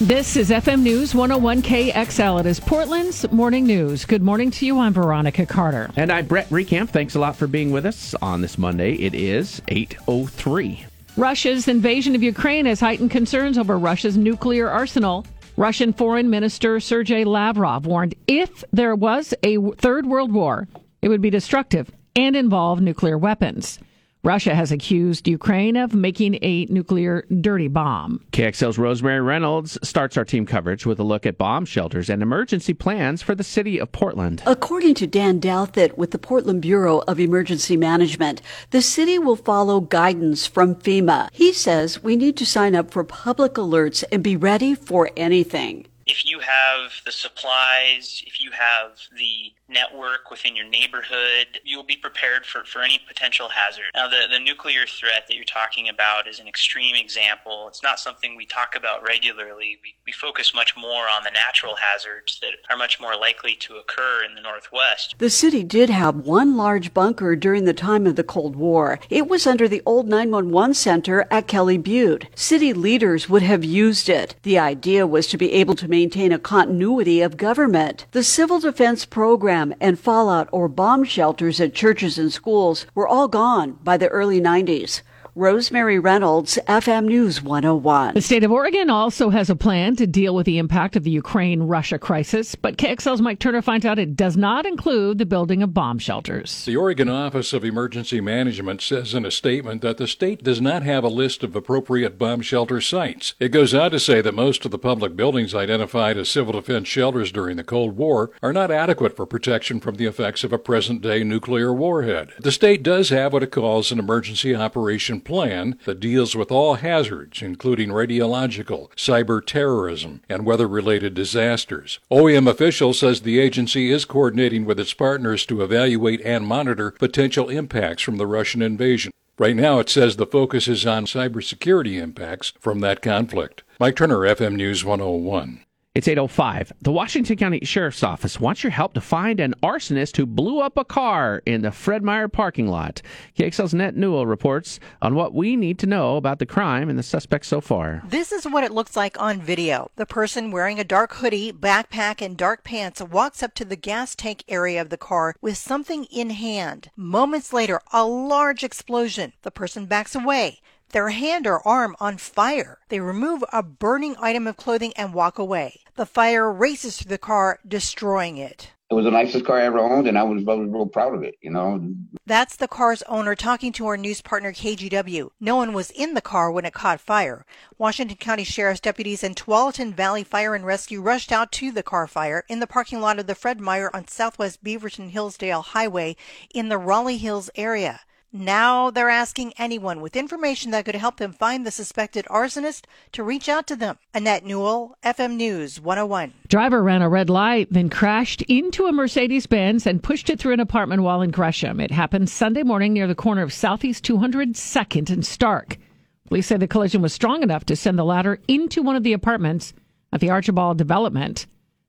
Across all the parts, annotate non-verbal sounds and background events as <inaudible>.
This is FM News 101 KXL. It is Portland's morning news. Good morning to you. I'm Veronica Carter. And I'm Brett Reckamp. Thanks a lot for being with us on this Monday. It is 8.03. Russia's invasion of Ukraine has heightened concerns over Russia's nuclear arsenal. Russian Foreign Minister Sergei Lavrov warned if there was a third world war, it would be destructive and involve nuclear weapons. Russia has accused Ukraine of making a nuclear dirty bomb. KXL's Rosemary Reynolds starts our team coverage with a look at bomb shelters and emergency plans for the city of Portland. According to Dan Douthit with the Portland Bureau of Emergency Management, the city will follow guidance from FEMA. He says we need to sign up for public alerts and be ready for anything. If you have the supplies, if you have the network within your neighborhood, you'll be prepared for, for any potential hazard. Now, the, the nuclear threat that you're talking about is an extreme example. It's not something we talk about regularly. We, we focus much more on the natural hazards that are much more likely to occur in the Northwest. The city did have one large bunker during the time of the Cold War. It was under the old 911 center at Kelly Butte. City leaders would have used it. The idea was to be able to maintain a continuity of government. The Civil Defense Program and fallout or bomb shelters at churches and schools were all gone by the early 90s. Rosemary Reynolds, FM News 101. The state of Oregon also has a plan to deal with the impact of the Ukraine Russia crisis, but KXL's Mike Turner finds out it does not include the building of bomb shelters. The Oregon Office of Emergency Management says in a statement that the state does not have a list of appropriate bomb shelter sites. It goes on to say that most of the public buildings identified as civil defense shelters during the Cold War are not adequate for protection from the effects of a present day nuclear warhead. The state does have what it calls an emergency operation plan that deals with all hazards, including radiological, cyber terrorism, and weather related disasters. OEM official says the agency is coordinating with its partners to evaluate and monitor potential impacts from the Russian invasion. Right now, it says the focus is on cybersecurity impacts from that conflict. Mike Turner, FM News 101. It's 805. The Washington County Sheriff's Office wants your help to find an arsonist who blew up a car in the Fred Meyer parking lot. KXL's Net Newell reports on what we need to know about the crime and the suspect so far. This is what it looks like on video. The person wearing a dark hoodie, backpack, and dark pants walks up to the gas tank area of the car with something in hand. Moments later, a large explosion. The person backs away their hand or arm on fire. They remove a burning item of clothing and walk away. The fire races through the car, destroying it. It was the nicest car I ever owned, and I was, I was real proud of it, you know. That's the car's owner talking to our news partner KGW. No one was in the car when it caught fire. Washington County Sheriff's deputies and Tualatin Valley Fire and Rescue rushed out to the car fire in the parking lot of the Fred Meyer on Southwest Beaverton Hillsdale Highway in the Raleigh Hills area. Now they're asking anyone with information that could help them find the suspected arsonist to reach out to them. Annette Newell, FM News 101. Driver ran a red light, then crashed into a Mercedes Benz and pushed it through an apartment wall in Gresham. It happened Sunday morning near the corner of Southeast 202nd and Stark. Police say the collision was strong enough to send the ladder into one of the apartments at the Archibald development.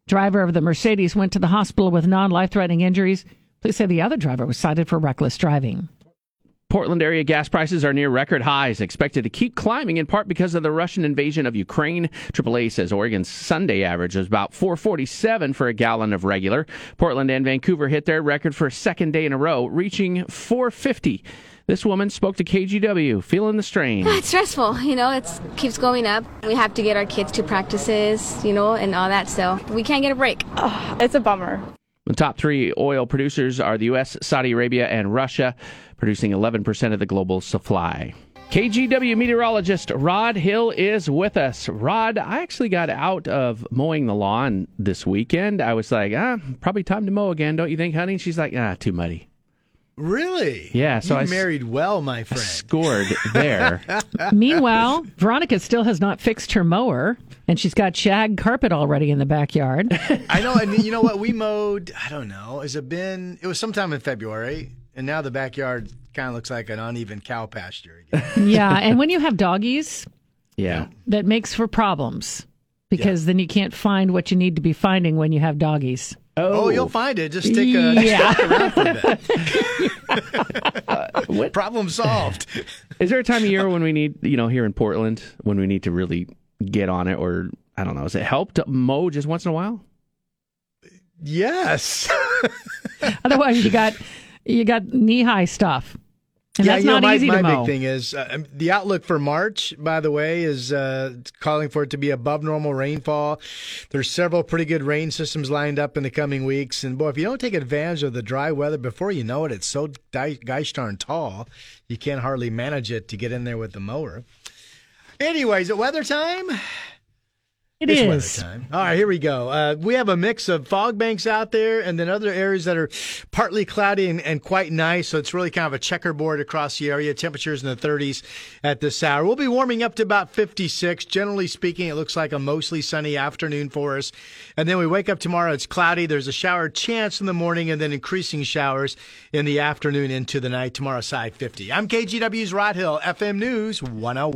Driver of the Mercedes went to the hospital with non life threatening injuries. Police say the other driver was cited for reckless driving. Portland area gas prices are near record highs, expected to keep climbing in part because of the Russian invasion of Ukraine. AAA says Oregon's Sunday average was about 447 for a gallon of regular. Portland and Vancouver hit their record for a second day in a row, reaching 450. This woman spoke to KGW, feeling the strain. <laughs> It's stressful, you know, it keeps going up. We have to get our kids to practices, you know, and all that, so we can't get a break. Oh, it's a bummer. The top three oil producers are the U.S., Saudi Arabia, and Russia, producing 11% of the global supply. KGW meteorologist Rod Hill is with us. Rod, I actually got out of mowing the lawn this weekend. I was like, ah, probably time to mow again, don't you think, honey? She's like, ah, too muddy. Really? Yeah, so you I s- married well, my friend. Scored there. <laughs> Meanwhile, Veronica still has not fixed her mower, and she's got shag carpet already in the backyard. <laughs> I know, and you know what? We mowed. I don't know. Has it been? It was sometime in February, and now the backyard kind of looks like an uneven cow pasture. Again. <laughs> yeah, and when you have doggies, Yeah. that makes for problems because then you can't find what you need to be finding when you have doggies. Oh, oh, you'll find it. Just take a Yeah. <laughs> around for a bit. <laughs> Problem solved. Is there a time of year when we need, you know, here in Portland, when we need to really get on it, or I don't know, is it help to mow just once in a while? Yes. <laughs> Otherwise, you got you got knee high stuff, and yeah, that's you know, not my, easy my to mow. big thing is uh, um, the outlook for March. By the way, is uh, calling for it to be above normal rainfall. There's several pretty good rain systems lined up in the coming weeks, and boy, if you don't take advantage of the dry weather before you know it, it's so di- gosh darn tall, you can't hardly manage it to get in there with the mower. Anyways, at weather time. It it's is. time. All right, here we go. Uh, we have a mix of fog banks out there and then other areas that are partly cloudy and, and quite nice. So it's really kind of a checkerboard across the area. Temperatures in the 30s at this hour. We'll be warming up to about 56. Generally speaking, it looks like a mostly sunny afternoon for us. And then we wake up tomorrow, it's cloudy. There's a shower chance in the morning and then increasing showers in the afternoon into the night. Tomorrow, side 50. I'm KGW's Rod Hill, FM News 101.